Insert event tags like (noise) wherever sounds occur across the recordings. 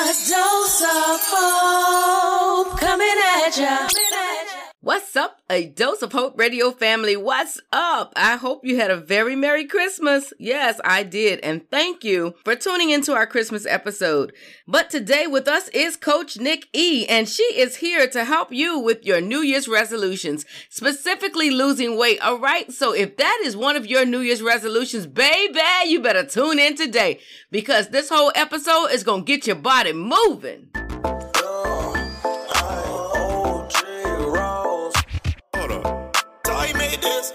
A dose of hope coming at ya. What's up, a dose of hope radio family? What's up? I hope you had a very Merry Christmas. Yes, I did. And thank you for tuning into our Christmas episode. But today with us is Coach Nik E, and she is here to help you with your New Year's resolutions, specifically losing weight. All right. So if that is one of your New Year's resolutions, baby, you better tune in today because this whole episode is going to get your body moving. This.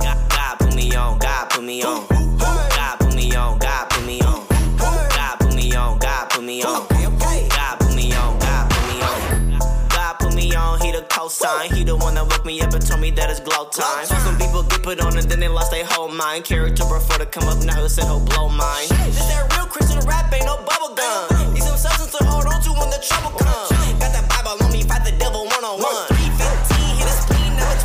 God, God put me on, God put me on. God put me on, God put me on. God put me on, God put me on. God put me on, God put me on. God put me on, he the cosign. He the one that woke me up and told me that it's glow time. So some people get put on and then they lost their whole mind. Character before to come up now, who said he'll blow mine. This that real Christian rap, ain't no bubble gum. Need some substance to hold on to when the trouble comes. Got that Bible on me, fight the devil one on one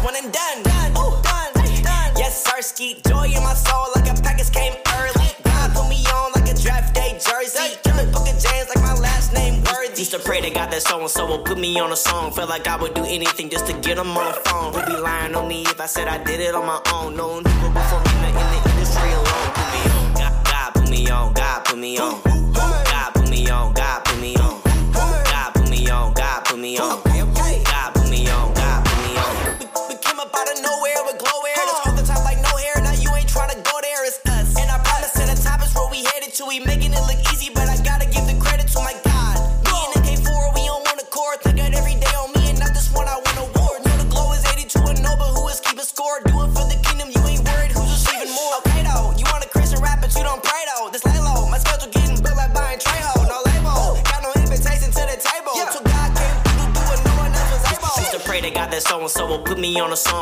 one and done. Done, Ooh, done, done. Yes, sir, ski joy in my soul like a package came early. God put me on like a draft day jersey. Killing book of James like my last name worthy. Used to pray to God that so and so will put me on a song. Felt like I would do anything just to get him on the phone. Would be lying on me if I said I did it on my own. No one who before me in the industry alone. Put me on. God, God put me on. God put me on. God put me on. God put me on. God put me on. God put me on.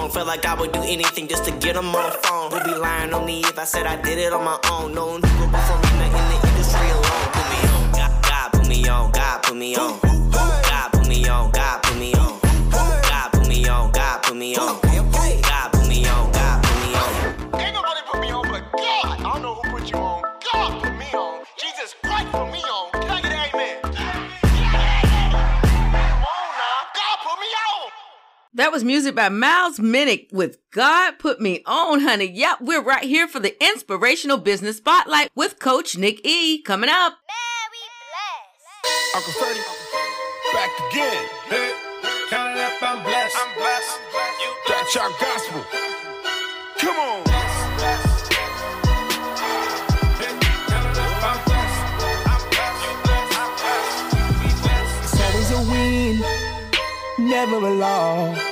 Song. Felt like I would do anything just to get him on the phone. Would be lying on me if I said I did it on my own. No one who before me in the industry alone. Put me on. God, God put me on. God put me on. Was music by Miles Minnick with God Put Me On, honey. Yep, we're right here for the inspirational business spotlight with Coach Nik E. Coming up. Mary blessed. Uncle Freddie, back again. Hey, count it up, I'm blessed. I'm blessed. That's our gospel. Come on. It's always a win, never a loss.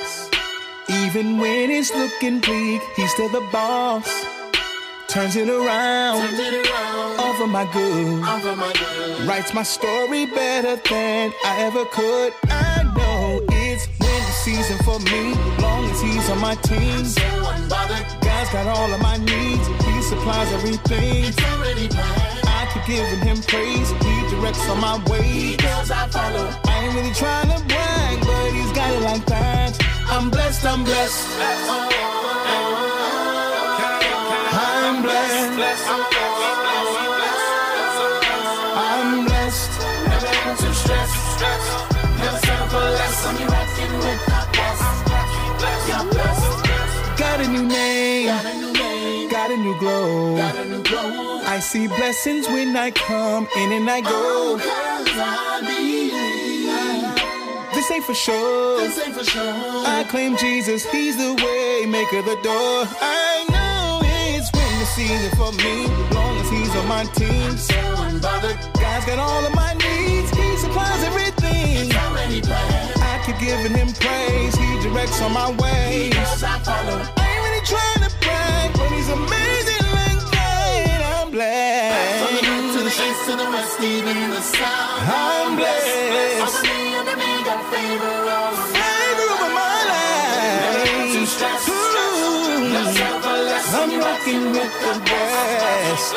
Even when it's looking bleak, he's still the boss. Turns it around, all for my good. Writes my story better than I ever could. I know it's winning season for me, long as he's on my team. God's got all of my needs, he supplies everything. I keep giving him praise, he directs all my ways. I ain't really trying to brag, but he's got it like that. I'm blessed, I'm blessed. I'm blessed. I'm blessed. Never been too stressed. Never settle for less. I'm rocking with the best. You're blessed. Got a new name. Got a new glow. I see blessings when I come in and I go. This ain't for sure. This ain't for sure. I claim Jesus, He's the way, maker the door. I know it's winning season for me, as long as He's on my team. So unbothered. God's got all of my needs, He supplies everything. I keep giving Him praise, He directs on my ways. I follow. I ain't really trying to brag, but He's amazing that. I'm blessed. From the north to the east to the west, even the south. I'm blessed. Over me, rocking with the best.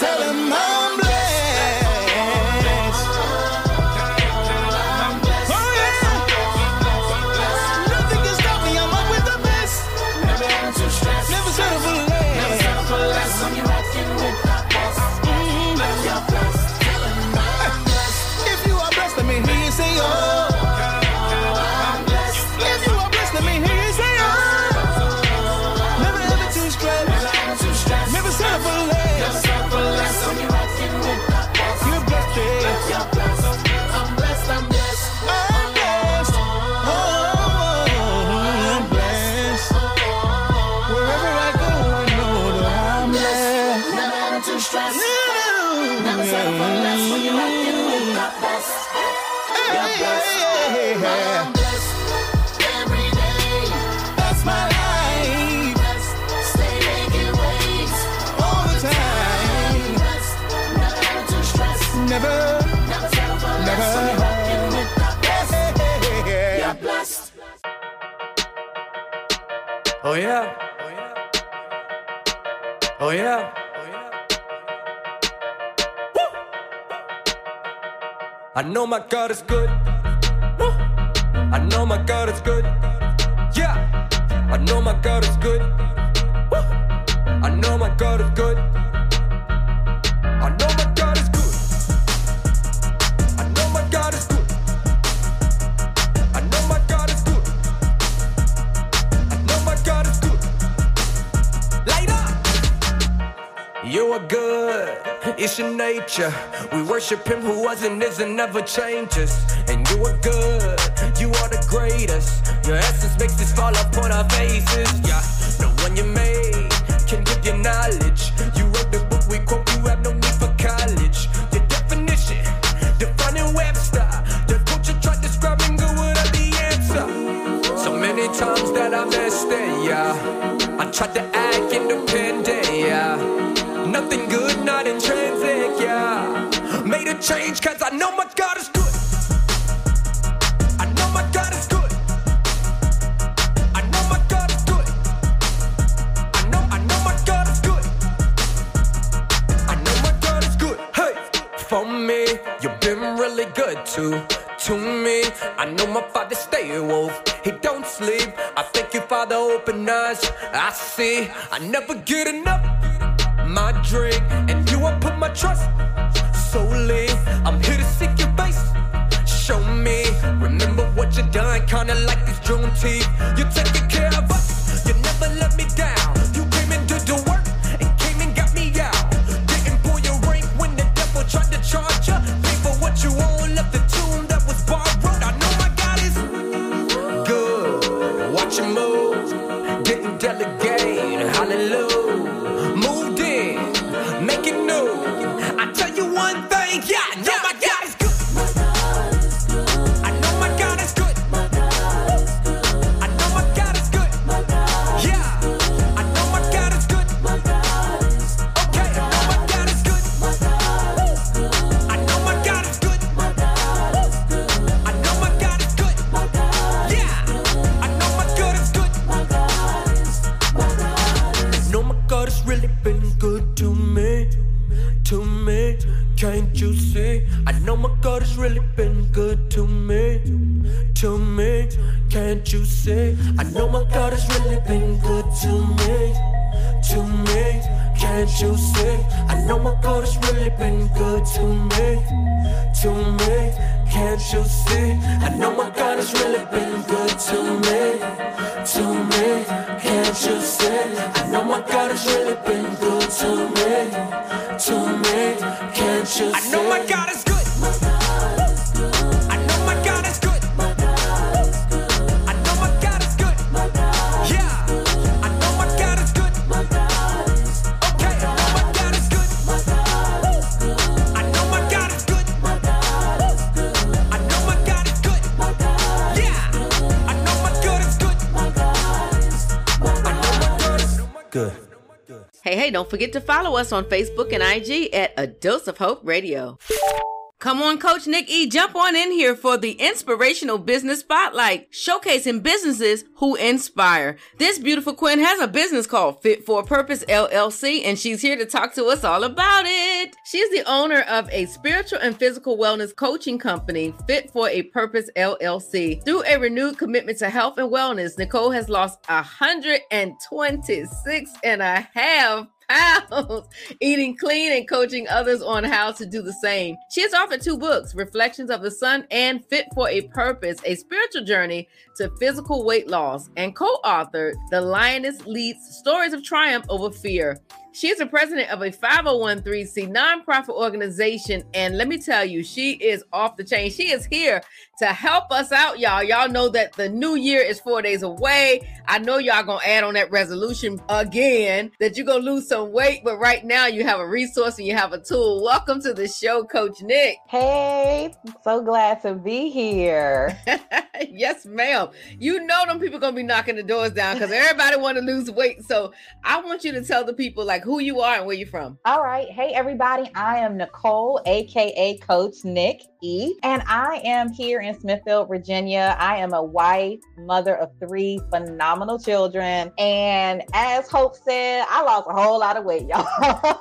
Tell them I'm blessed. I know my God is good. Woo! I know my God is good. Yeah. I know my God is good. It's your nature. We worship Him who was and is and never changes. And you are good, you are the greatest. Your essence makes us fall upon our faces. Yeah, no one you made can give you knowledge. You wrote the book we quote, you have no need for college. Your definition, defining Webster. The culture tried describing good without the answer. So many times that I missed it, yeah. I tried to act independent, yeah. Nothing good, not intrinsic, yeah. Made a change cause I know my God is good. I know my God is good. I know my God is good. I know, I know my God is good. I know my God is good. Hey, for me, you've been really good to to me. I know my father stay wolf. He don't sleep. I thank you, Father, open eyes. I see. I never get enough. My drink, and you I put my trust solely. I'm here to seek your face. Show me. Remember what you done, kinda like these this Juneteenth. You take of Can't you see? I know my God has really been good to me, to me. Can't you see? I know my God has really been good to me, to me. Can't you see? I know my God has really been good to me, to me. Can't you see? I know my God is good. Hey, hey, don't forget to follow us on Facebook and IG at A Dose of Hope Radio. Come on, Coach Nik E, jump on in here for the Inspirational Business Spotlight, showcasing businesses who inspire. This beautiful queen has a business called Fit for a Purpose LLC, and she's here to talk to us all about it. She's the owner of a spiritual and physical wellness coaching company, Fit for a Purpose LLC. Through a renewed commitment to health and wellness, Nicole has lost 126 and a half pounds, (laughs) eating clean and coaching others on how to do the same. She has authored two books, Reflections of the Son and Fit for a Purpose, a spiritual journey to physical weight loss, and co authored The Lioness Leads Stories of Triumph Over Fear. She is the president of a 501c nonprofit organization. And let me tell you, she is off the chain. She is here to help us out, y'all. Y'all know that the new year is four days away. I know y'all gonna add on that resolution again that you're gonna lose some weight, but right now you have a resource and you have a tool. Welcome to the show, Coach Nik. Hey, so glad to be here. (laughs) yes, ma'am. You know them people gonna be knocking the doors down because everybody want to lose weight. So I want you to tell the people like who you are and where you're from. All right. Hey, everybody. I am Nicole, aka Coach Nik E, and I am here in Smithfield, Virginia. I am a wife, mother of three phenomenal children, and as Hope said, I lost a whole lot of weight, y'all. (laughs)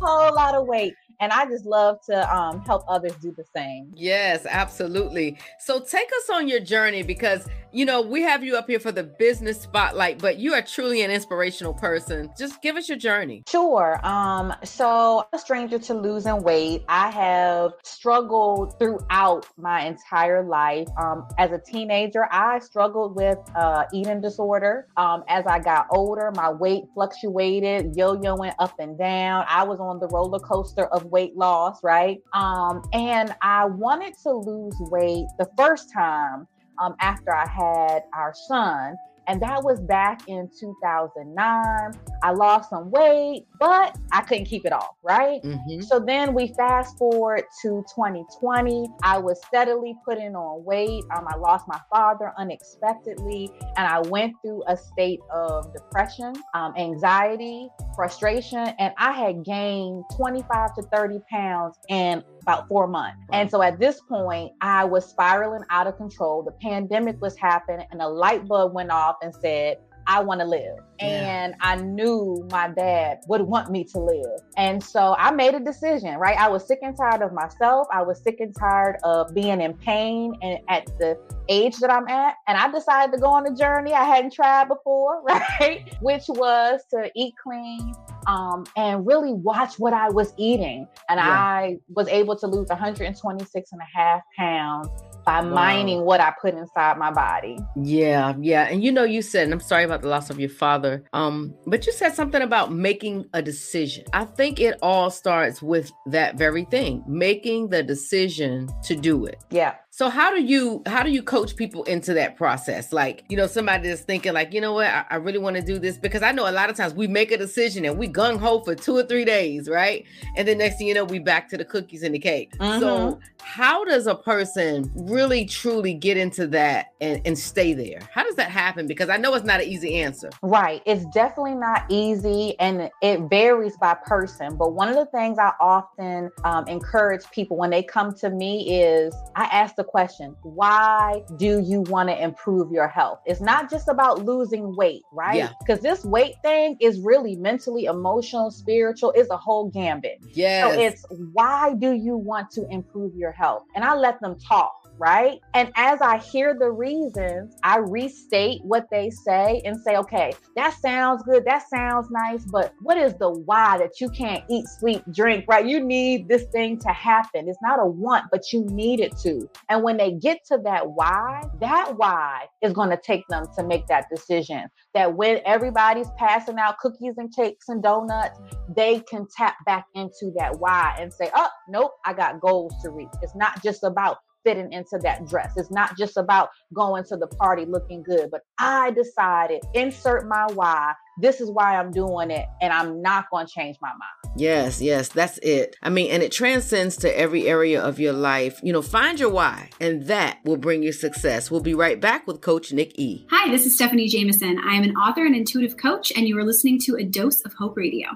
whole lot of weight and I just love to um, help others do the same. Yes, absolutely. So take us on your journey because you know we have you up here for the business spotlight, but you are truly an inspirational person. Just give us your journey. Sure. Um, so I'm a stranger to losing weight. I have struggled throughout my entire life. Um, as a teenager, I struggled with uh, eating disorder. Um, as I got older, my weight fluctuated, yo-yoing up and down. I was on the roller coaster of weight loss, right? Um, and I wanted to lose weight the first time um, after I had our son. And that was back in 2009. I lost some weight, but I couldn't keep it off, right? Mhm. So then we fast forward to 2020. I was steadily putting on weight. Um, I lost my father unexpectedly, and I went through a state of depression, um, anxiety, frustration, and I had gained 25 to 30 pounds in about four months. And so at this point, I was spiraling out of control. The pandemic was happening, and a light bulb went off and said, I want to live. Yeah. And I knew my dad would want me to live. And so I made a decision, right? I was sick and tired of myself. I was sick and tired of being in pain and at the age that I'm at. And I decided to go on a journey I hadn't tried before, (laughs) right? Which was to eat clean, um, and really watch what I was eating. And Yeah. I was able to lose 126 and a half pounds by Wow. mining what I put inside my body. Yeah, yeah. And you know, you said, and I'm sorry about the loss of your father, um, but you said something about making a decision. I think it all starts with that very thing, making the decision to do it. Yeah. So how do you how do you coach people into that process? Like, you know, somebody that's thinking like, you know what, I, I really want to do this because I know a lot of times we make a decision and we gung ho for two or three days, right? And then next thing you know, we back to the cookies and the cake. So how does a person really truly get into that and, and stay there? How does that happen? Because I know it's not an easy answer. Right. It's definitely not easy and it varies by person. But one of the things I often um, encourage people when they come to me is I ask the question, why do you want to improve your health? It's not just about losing weight, right? Yeah. Because this weight thing is really mentally, emotional, spiritual, it's a whole gambit. Yeah. So it's why do you want to improve your health? And I let them talk, right? And as I hear the reasons, I restate what they say and say, okay, that sounds good. That sounds nice. But what is the why that you can't eat, sleep, drink, right? You need this thing to happen. It's not a want, but you need it to. And when they get to that why, that why is going to take them to make that decision. That when everybody's passing out cookies and cakes and donuts, they can tap back into that why and say, oh, nope, I got goals to reach. It's not just about fitting into that dress. It's not just about going to the party looking good, but I decided, insert my why. This is why I'm doing it, and I'm not going to change my mind. Yes, yes, that's it. I mean, and it transcends to every area of your life. You know, find your why, and that will bring you success. We'll be right back with Coach Nik E. Hi, this is Stephanie Jameson. I am an author and intuitive coach, and you are listening to A Dose of Hope Radio.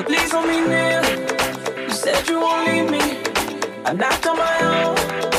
So please hold me near. You said you won't leave me. I knocked on my own,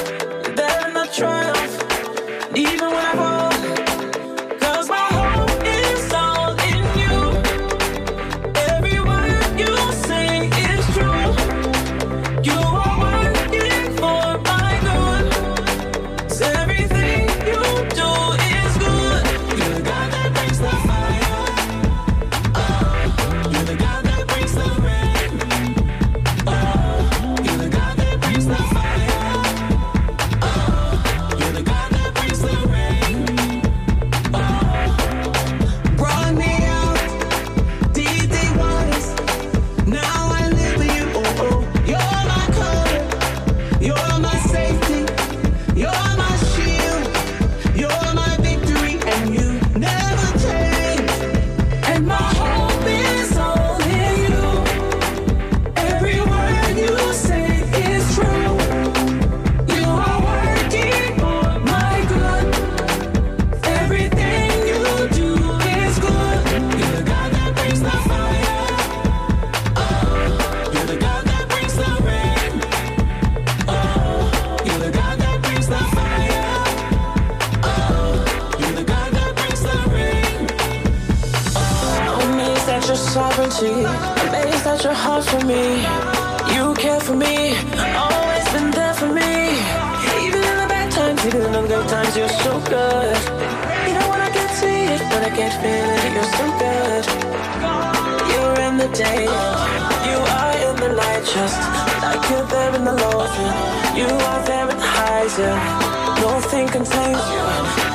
complain.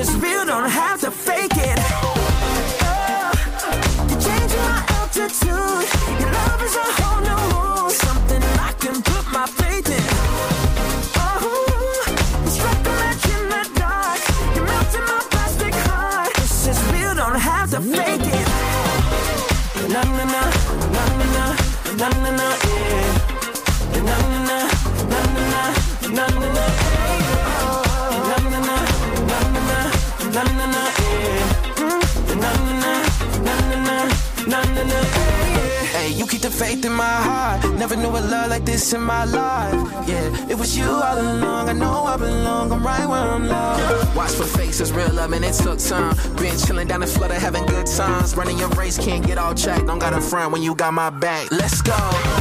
just real, don't have to like this in my life. Yeah, it was you all along. I know I belong. I'm right where I'm loved. Watch for faces, real love, and it took time. Been chilling down the flutter, having good times. Running your race, can't get all checked. Don't got a friend when you got my back. Let's go.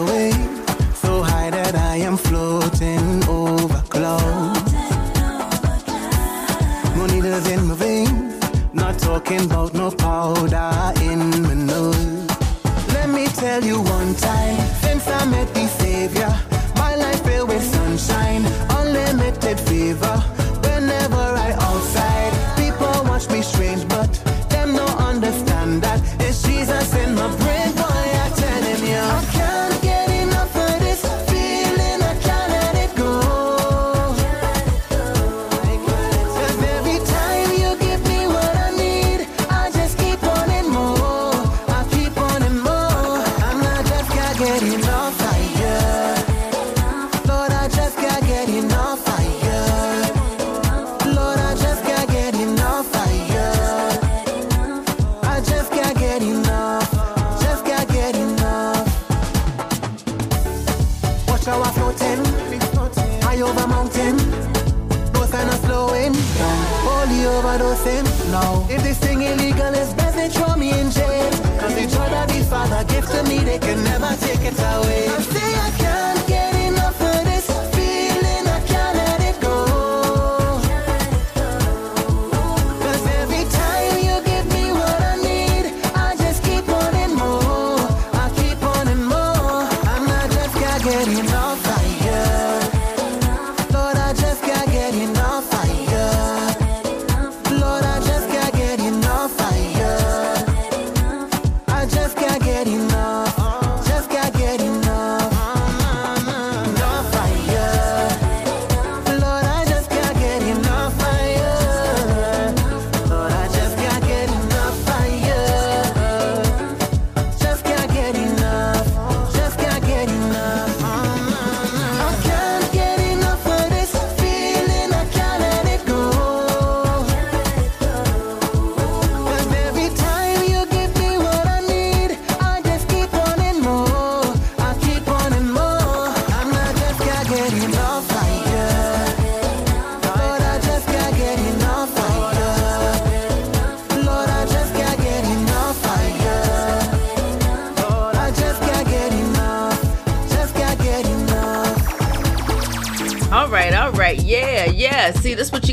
away. So high that I am floating over clouds. No needles in my veins. Not talking about no powder in my nose. Let me tell you one time. Since I met the Savior, my life filled with sunshine.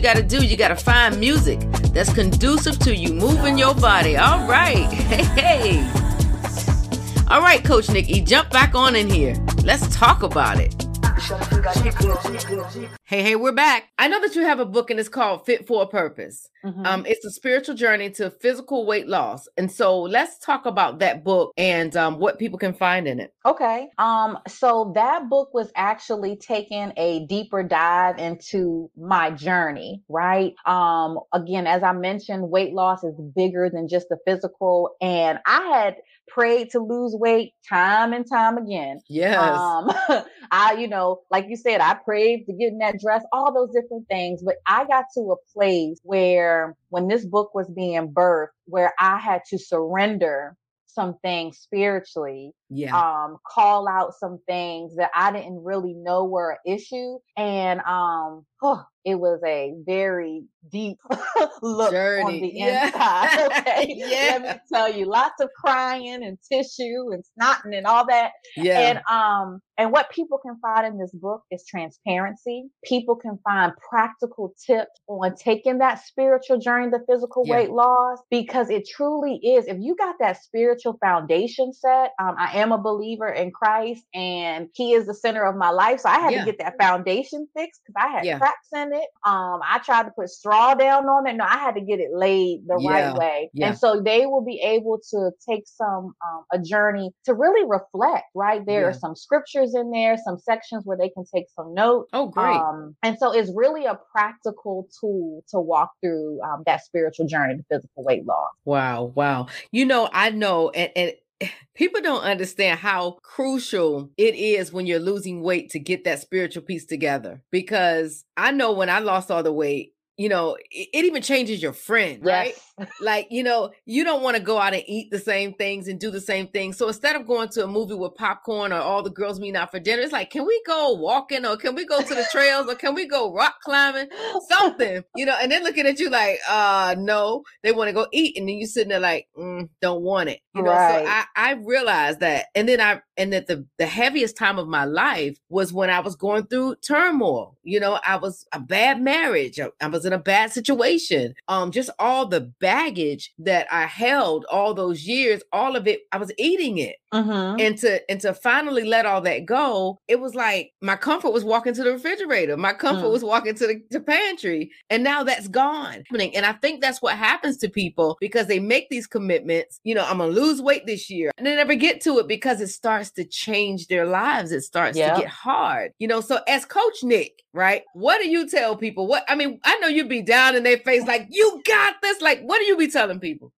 Got to do. You got to find music that's conducive to you moving your body. All right. (laughs) Hey, hey. All right, Coach Nikki, jump back on in here. Let's talk about it. Hey, hey, we're back. I know that you have a book and it's called Fit for a Purpose. Mhm. Um, it's a spiritual journey to physical weight loss. And so let's talk about that book and um, what people can find in it. Okay. Um, so that book was actually taking a deeper dive into my journey, right? Um, again, as I mentioned, weight loss is bigger than just the physical. And I had prayed to lose weight time and time again. Yes. Um, (laughs) I, you know, like you said, I prayed to get in that dress, all those different things. But I got to a place where when this book was being birthed, where I had to surrender some things spiritually yeah. um call out some things that I didn't really know were an issue and um oh, it was a very deep (laughs) look on Journey. the Yeah. inside (laughs) okay (laughs) Yeah. let me tell you lots of crying and tissue and snotting and all that yeah. and um and what people can find in this book is transparency people can find practical tips on taking that spiritual journey the physical Yeah. weight loss because it truly is if you got that spiritual foundation set um, i am a believer in christ and he is the center of my life so i had Yeah. to get that foundation fixed because i had Yeah. cracks in it um i tried to put straw down on it no i had to get it laid the Yeah. right way and so they will be able to take some um, a journey to really reflect right there are some scriptures in there some sections where they can take some notes oh, great. um, and so it's really a practical tool to walk through um, that spiritual journey to physical weight loss Wow, wow. You know, I know, and, and people don't understand how crucial it is when you're losing weight to get that spiritual piece together. Because I know when I lost all the weight, you know, it, it even changes your friend, right? Yes. (laughs) Like, you know, you don't want to go out and eat the same things and do the same things. So instead of going to a movie with popcorn or all the girls meeting out for dinner, it's like, can we go walking or can we go to the trails or can we go rock climbing? Something, you know, and they're looking at you like, uh, no, they want to go eat. And then you sitting there like, mm, don't want it. You know, Right. so I, I realized that. And then I, and that the, the heaviest time of my life was when I was going through turmoil. You know, I was a bad marriage. I, I was in a bad situation. Um, just all the baggage that I held all those years, all of it, I was eating it. Mhm. And to and to finally let all that go, it was like my comfort was walking to the refrigerator. My comfort Mm. was walking to the to pantry. And now that's gone. And I think that's what happens to people because they make these commitments. You know, I'm gonna lose weight this year. And they never get to it because it starts to change their lives. It starts Yep. to get hard. You know, so as Coach Nik, right? What do you tell people? What I mean, I know you'd be down in their face, like, you got this. Like, what do you be telling people?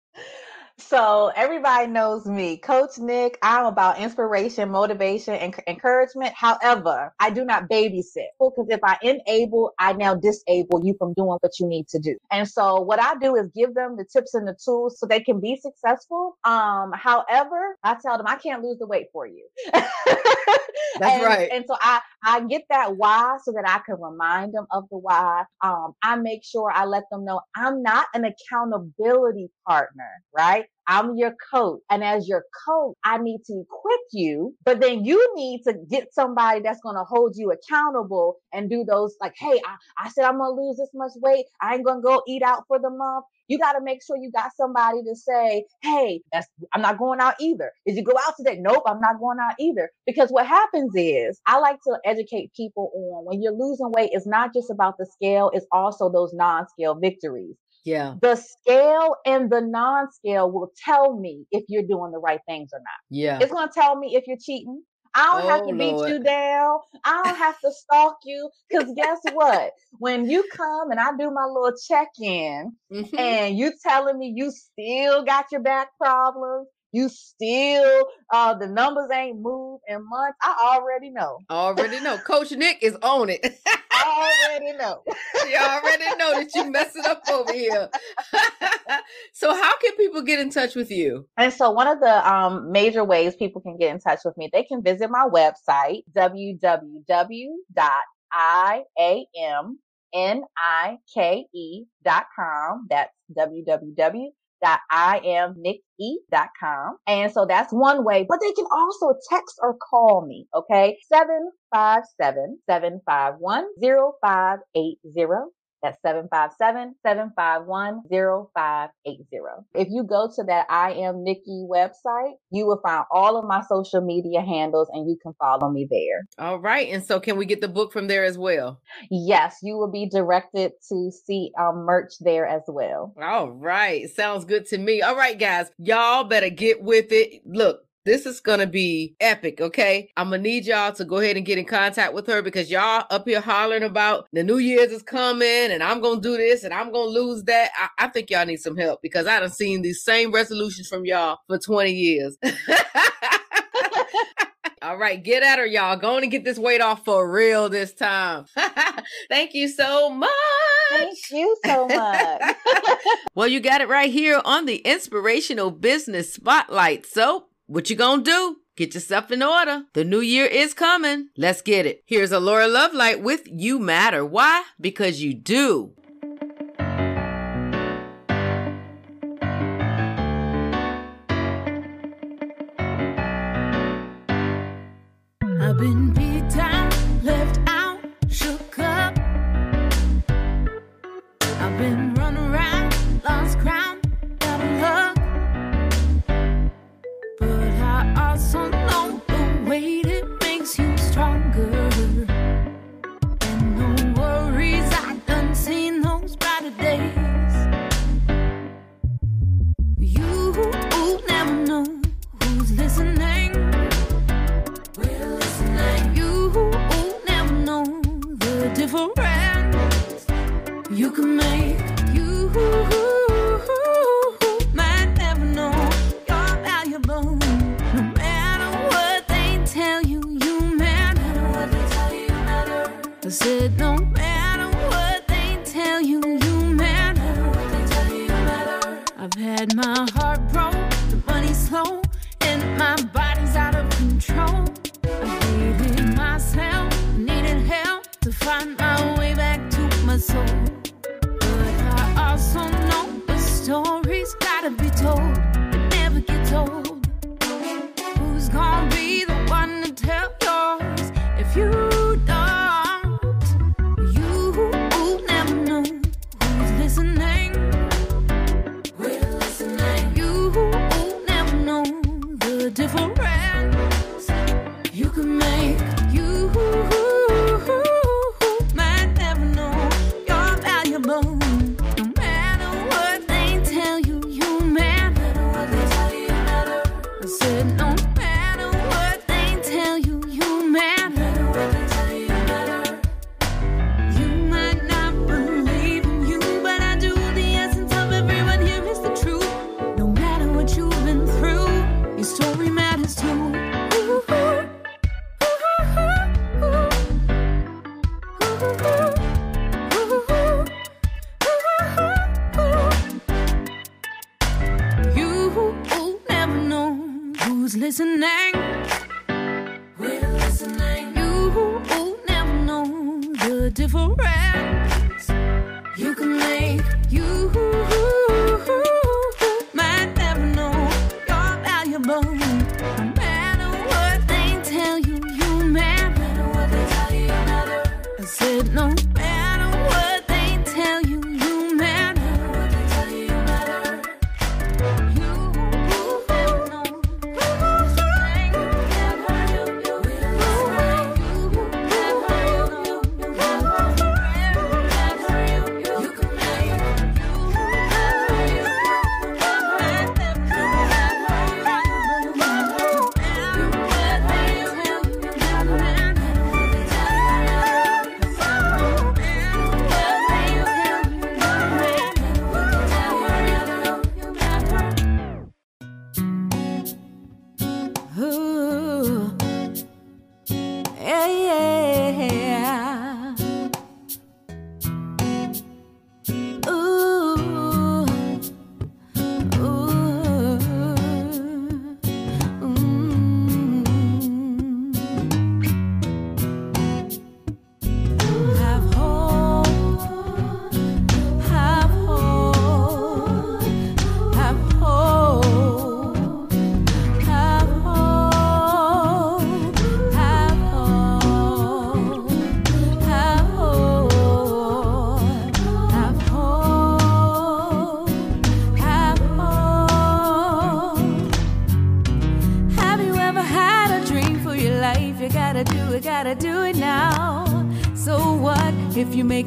So everybody knows me, Coach Nik. I'm about inspiration, motivation, and encouragement. However, I do not babysit because if I enable, I now disable you from doing what you need to do. And so what I do is give them the tips and the tools so they can be successful. Um, however, I tell them I can't lose the weight for you. (laughs) (laughs) That's and, right. And so I I get that why so that I can remind them of the why. Um, I make sure I let them know I'm not an accountability partner, right? I'm your coach. And as your coach, I need to equip you, but then you need to get somebody that's going to hold you accountable and do those like, hey, I, I said I'm going to lose this much weight. I ain't going to go eat out for the month. You got to make sure you got somebody to say, hey, that's, I'm not going out either. Did you go out today? Nope, I'm not going out either. Because what happens is I like to educate people on when you're losing weight, it's not just about the scale, it's also those non scale victories. Yeah. The scale and the non scale will tell me if you're doing the right things or not. Yeah. It's going to tell me if you're cheating. I don't have Oh, to beat Lord. you down. I don't have to stalk you. Because guess what? When you come and I do my little check in Mhm. and you telling me you still got your back problems, you still, uh, the numbers ain't moved in months, I already know. Already know. Coach Nik is on it. (laughs) I already know. (laughs) you already know that you messing up over here. (laughs) so how can people get in touch with you? And so one of the um, major ways people can get in touch with me, they can visit my website, www.iamnike.com. That's www.iamnicke.com. And so that's one way, but they can also text or call me, okay? 757-751-0580. That's 757-751-0580. If you go to that I am Nikki website, you will find all of my social media handles and you can follow me there. All right. And so can we get the book from there as well? Yes, you will be directed to see um, merch there as well. All right. Sounds good to me. All right, guys. Y'all better get with it. Look, this is going to be epic, okay? I'm going to need y'all to go ahead and get in contact with her because y'all up here hollering about the New Year's is coming and I'm going to do this and I'm going to lose that. I, I think y'all need some help because I done seen these same resolutions from y'all for 20 years. (laughs) All right, get at her, y'all. Going to get this weight off for real this time. (laughs) Thank you so much. Thank you so (laughs) much. Well, you got it right here on the Inspirational Business Spotlight. So, what you gonna do? Get yourself in order. The new year is coming. Let's get it. Here's a Laura Lovelight with You Matter. Why? Because you do. I've been beat down, left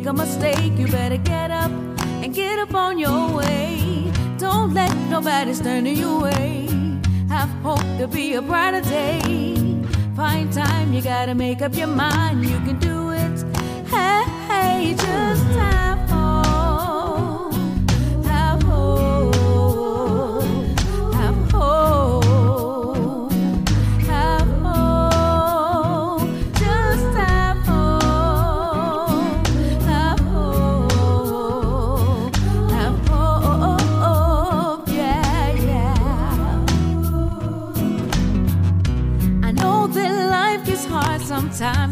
make a mistake, you better get up and get up on your way. Don't let nobody turn you away. Have hope to be a brighter day. Find time, you gotta make up your mind. You can do it. Hey, hey just time.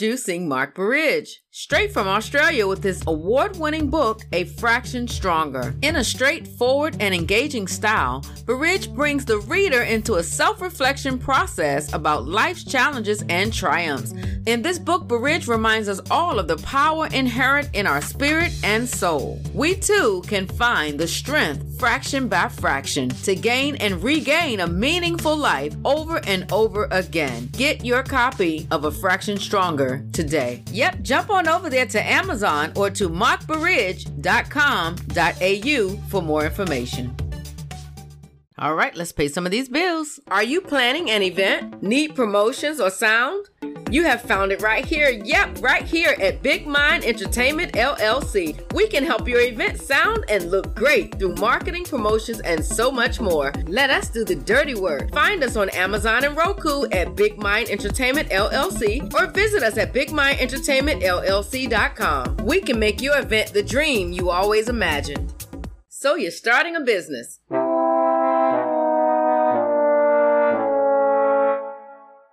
Introducing Mark Burridge, straight from Australia with his award winning book, A Fraction Stronger. In a straightforward and engaging style, Burridge brings the reader into a self reflection process about life's challenges and triumphs. In this book, Burridge reminds us all of the power inherent in our spirit and soul. We too can find the strength, fraction by fraction, to gain and regain a meaningful life over and over again. Get your copy of A Fraction Stronger today. Yep, jump on over there to Amazon or to markburridge.com.au for more information. All right, let's pay some of these bills. Are you planning an event? Need promotions or sound? You have found it right here. Yep, right here at Big Mind Entertainment LLC. We can help your event sound and look great through marketing, promotions, and so much more. Let us do the dirty work. Find us on Amazon and Roku at Big Mind Entertainment LLC or visit us at BigMindEntertainmentLLC.com. We can make your event the dream you always imagined. So you're starting a business.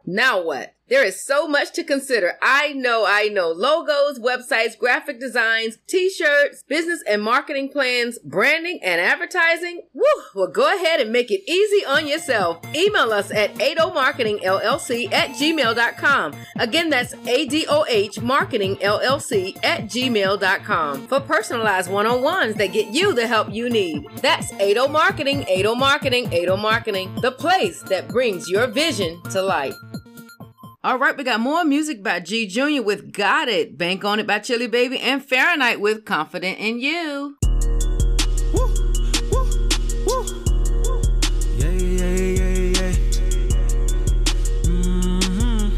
Now what? There is so much to consider. I know, I know. Logos, websites, graphic designs, t-shirts, business and marketing plans, branding and advertising. Woo! Well, go ahead and make it easy on yourself. Email us at adohmarketingllc at gmail.com. Again, that's A-D-O-H marketing LLC at gmail.com for personalized one-on-ones that get you the help you need. That's ADOH Marketing, ADOH Marketing, ADOH Marketing, the place that brings your vision to life. All right, we got more music by G Jr. with Got It, Bank on It by Chili Baby, and Fahrenheit with Confident in You. Mhm.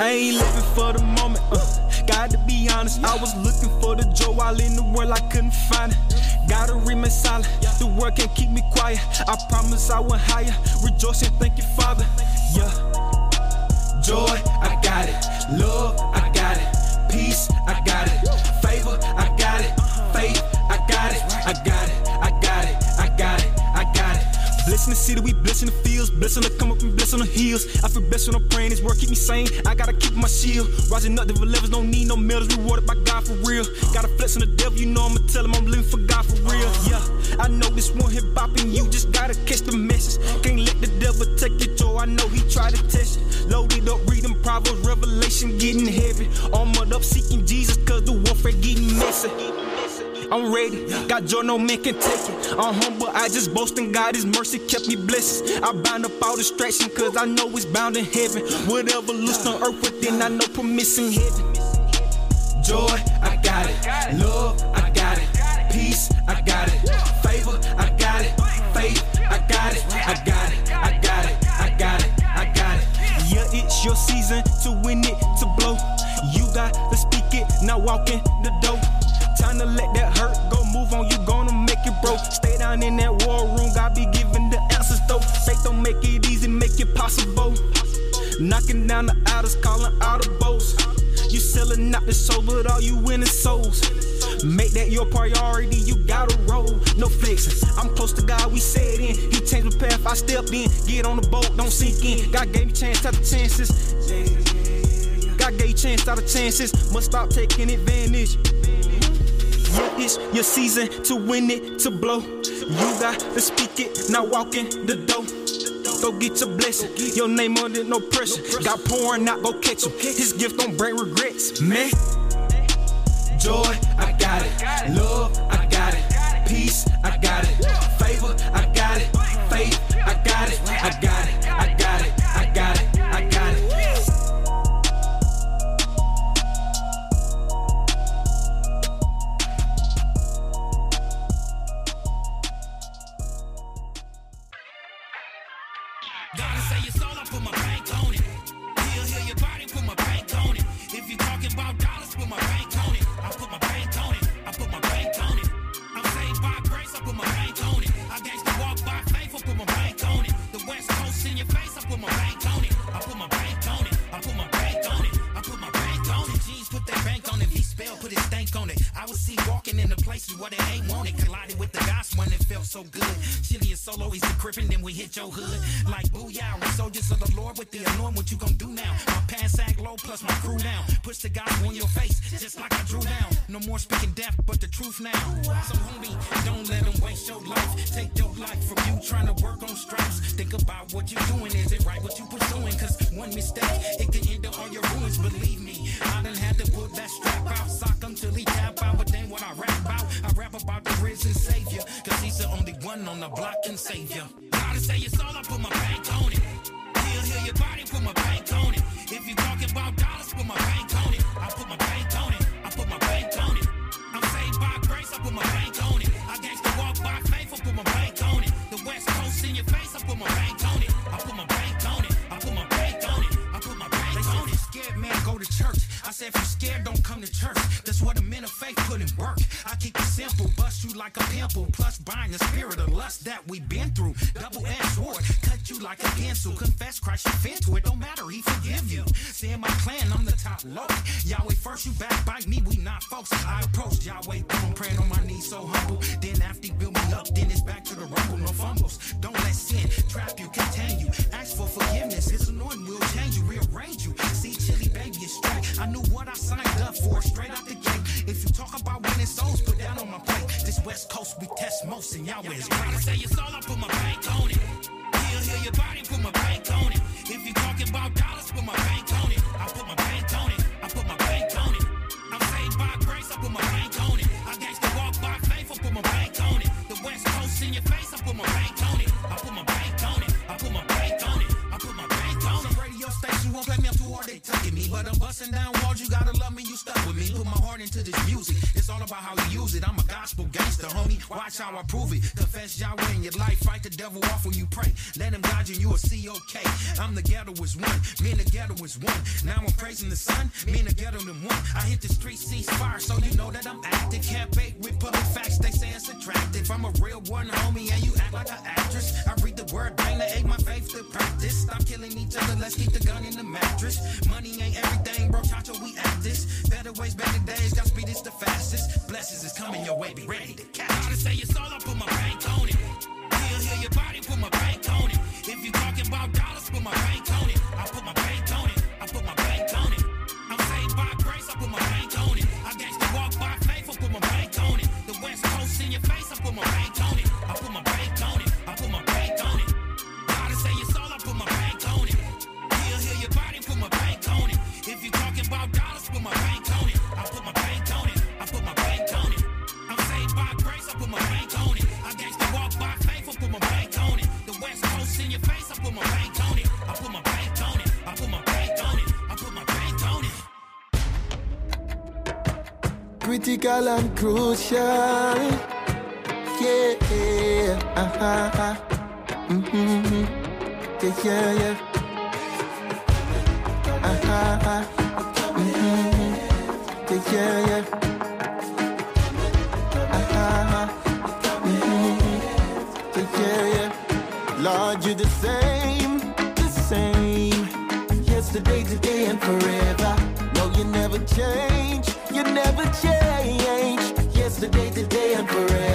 I ain't living for the moment. Got to be honest, I was looking for the joy while in the world I couldn't find it. Gotta remain silent, the world can't keep me quiet. I promise I went higher, rejoice and thank you, Father. Yeah. Joy, I got it. Love, I got it. Peace, I got it. Favor, I got it. Faith, I got it. I got it. Blessing the city, we blessing the fields. Blessing the come up and blessing the hills. I feel best when I'm praying. This work keep me sane. I gotta keep my shield. Rising up, the levels don't need no medals. Rewarded by God for real. Gotta flex on the devil, you know I'ma tell him I'm living for God for real. Yeah, I know this one hip bopping. You just gotta catch the message. Can't let the devil take your joy. I know he tried to test you. Loaded up, reading Proverbs, Revelation, getting heavy. Armored up, seeking Jesus, cause the warfare getting messy. I'm ready, got joy, no man can take it. I'm humble, I just boast in God, His mercy kept me blessed. I bind up all distraction, cause I know it's bound in heaven. Whatever loosed on earth within, I know promise in heaven. Joy, I got it. Love, I got it. Peace, I got it. Favor, I got it. Faith, I got it. I got it. I got it. I got it. I got it. Yeah, it's your season to win it, to blow. You got to speak it, now walk in the door. Down the outers, calling out the bows. You selling out the soul, but all you winning souls. Make that your priority, you gotta roll. No flexing. I'm close to God, we said in. He changed the path, I stepped in. Get on the boat, don't sink in. God gave me chance after chances. God gave you chance out of chances. Must stop taking advantage. Yeah, it's your season to win it, to blow. You got to speak it, not walk in the door. Go get your blessing, your name under no pressure. Got pouring out, go catch him. His gift don't bring regrets, man. Joy, I got it. Love, I got it. Peace, I got it. Humble. Then after build me up, then it's back to the rumble, no fumbles. Don't let sin trap you, contain you. Ask for forgiveness, his anointing will change you, rearrange you. See, chili baby is straight. I knew what I signed up for, straight out the gate. If you talk about winning souls, put that on my plate. This West Coast we test most, and y'all is great. I say it's all I put my bank on it. He'll heal your body, put my bank on it. If you talking about how I prove it. Confess Yahweh in your life. Fight the devil off when you pray. Let him guide you, and you will see okay. I'm the ghetto is one. Me and the ghetto is one. Now I'm praising the sun. Me and the ghetto them one. I hit the street, cease fire, so you know that I'm active. Can't bait with public facts. They say it's attractive. I'm a real one, homie, and you act like an actress. I read the word, bang the ain't my faith to practice. Stop killing each other. Let's keep the gun in the mattress. Money ain't everything, bro. Chacho, we at this. Better ways, better days. Got speed is the fastest. Blessings is coming your way. Be ready to catch. Gotta say it's all I put my bank on it. He'll heal your body, put my bank on it. Critical and crucial. Yeah, uh-huh. Mm-hmm. Yeah, yeah, yeah. Uh-huh. Mm-hmm. Yeah, yeah, yeah. Uh-huh. Yeah, yeah, yeah. Lord, you're the same, the same. Yesterday, today, and forever. No, you never change. You never change. Yesterday, today, and forever.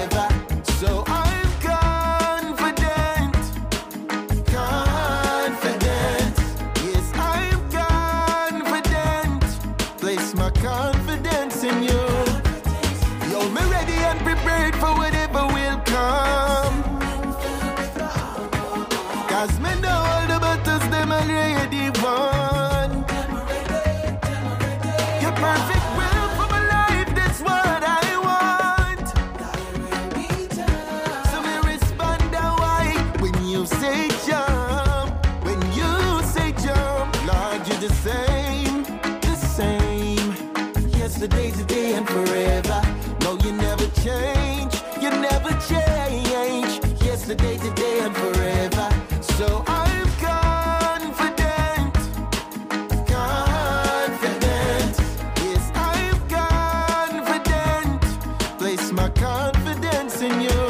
In you.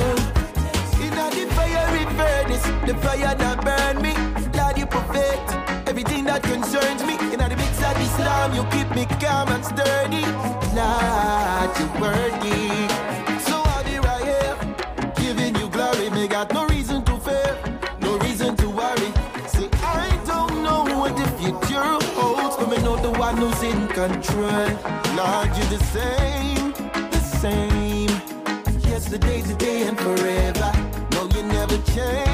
In the fiery furnace, the fire that burn me. Lord, you perfect everything that concerns me. In the mix of the storm, you keep me calm and sturdy. Lord, you worthy. So I'll be right here, giving you glory. they got no reason to fear, no reason to worry. See, I don't know what the future holds, but me know the one who's in control. Lord, you're the same, the same. Today, and forever. No, you never change,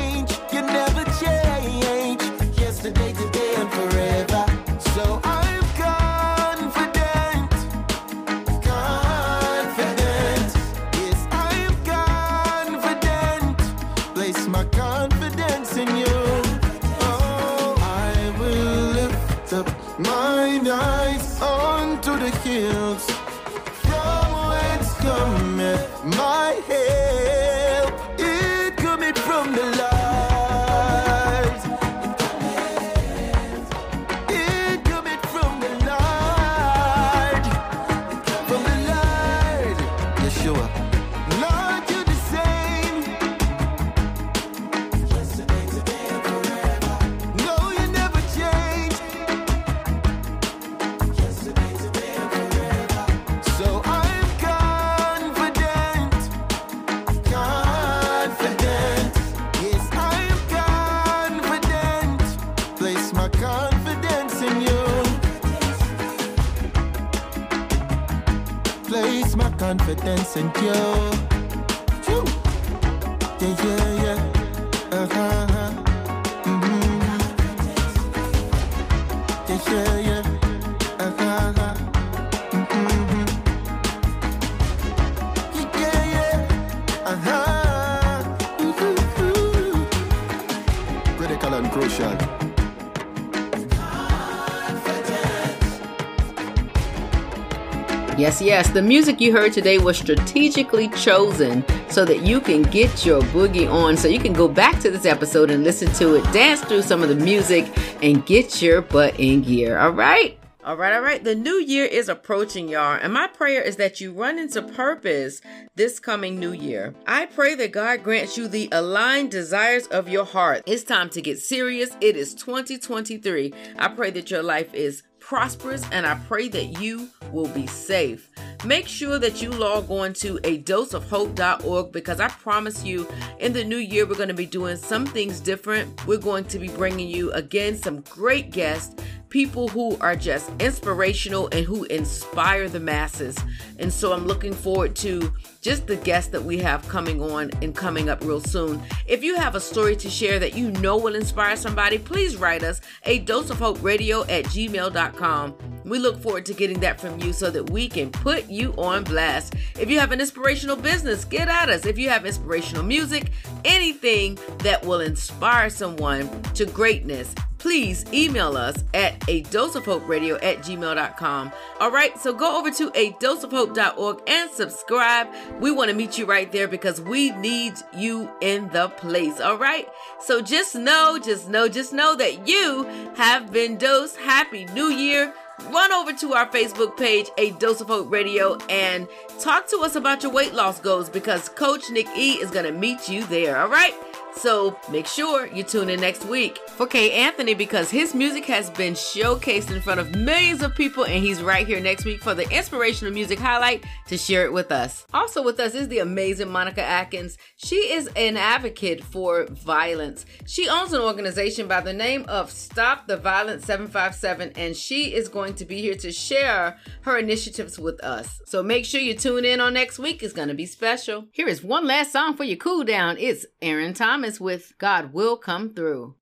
Yes, yes, the music you heard today was strategically chosen so that you can get your boogie on. So you can go back to this episode and listen to it, dance through some of the music, and get your butt in gear. All right? All right, all right. The new year is approaching, y'all, and my prayer is that you run into purpose this coming new year. I pray that God grants you the aligned desires of your heart. It's time to get serious. It is 2023. I pray that your life is prosperous and I pray that you will be safe. Make sure that you log on to a doseofhope.org because I promise you in the new year we're going to be doing some things different. We're going to be bringing you again some great guests people who are just inspirational and who inspire the masses. And so I'm looking forward to just the guests that we have coming on and coming up real soon. If you have a story to share that you know will inspire somebody, please write us a dose of hope radio at gmail.com. We look forward to getting that from you so that we can put you on blast. If you have an inspirational business, get at us. If you have inspirational music, anything that will inspire someone to greatness, please email us at a dose of hope radio at gmail.com. All right, so go over to a dose of hope.org and subscribe. We want to meet you right there because we need you in the place. All right, so just know, just know, just know that you have been dosed. Happy New Year. Run over to our Facebook page, A Dose of Hope Radio, and talk to us about your weight loss goals because Coach Nik E is going to meet you there. All right. So make sure you tune in next week for K. Anthony because his music has been showcased in front of millions of people, and he's right here next week for the inspirational music highlight to share it with us. Also, with us is the amazing Monica Atkins. She is an advocate for violence. She owns an organization by the name of Stop the Violence 757, and she is going to be here to share her initiatives with us. So make sure you tune in on next week. It's going to be special. Here is one last song for your cool down. It's Aaron Thomas with God Will Come Through.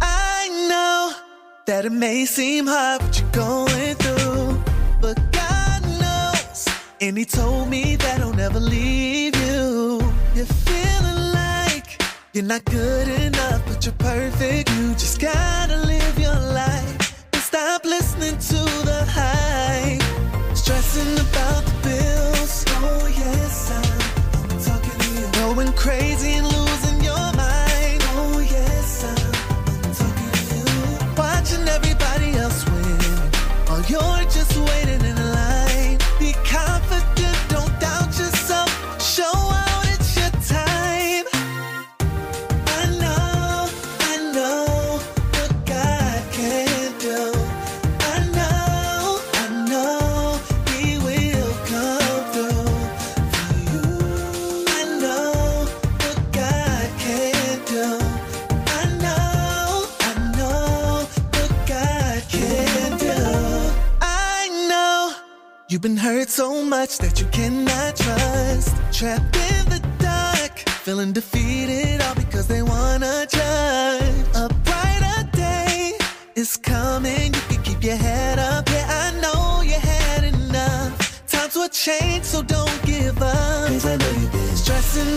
I know that it may seem hard what you're going through, but God knows, and He told me that He'll never leave you. You're feeling like you're not good enough, but you're perfect. You just gotta live your life and stop listening to the hype, stressing about the so much that you cannot trust. Trapped in the dark, feeling defeated, all because they wanna judge. A brighter day is coming. You can keep your head up. Yeah, I know you had enough. Times will change, so don't give up. Cause I know you've been stressing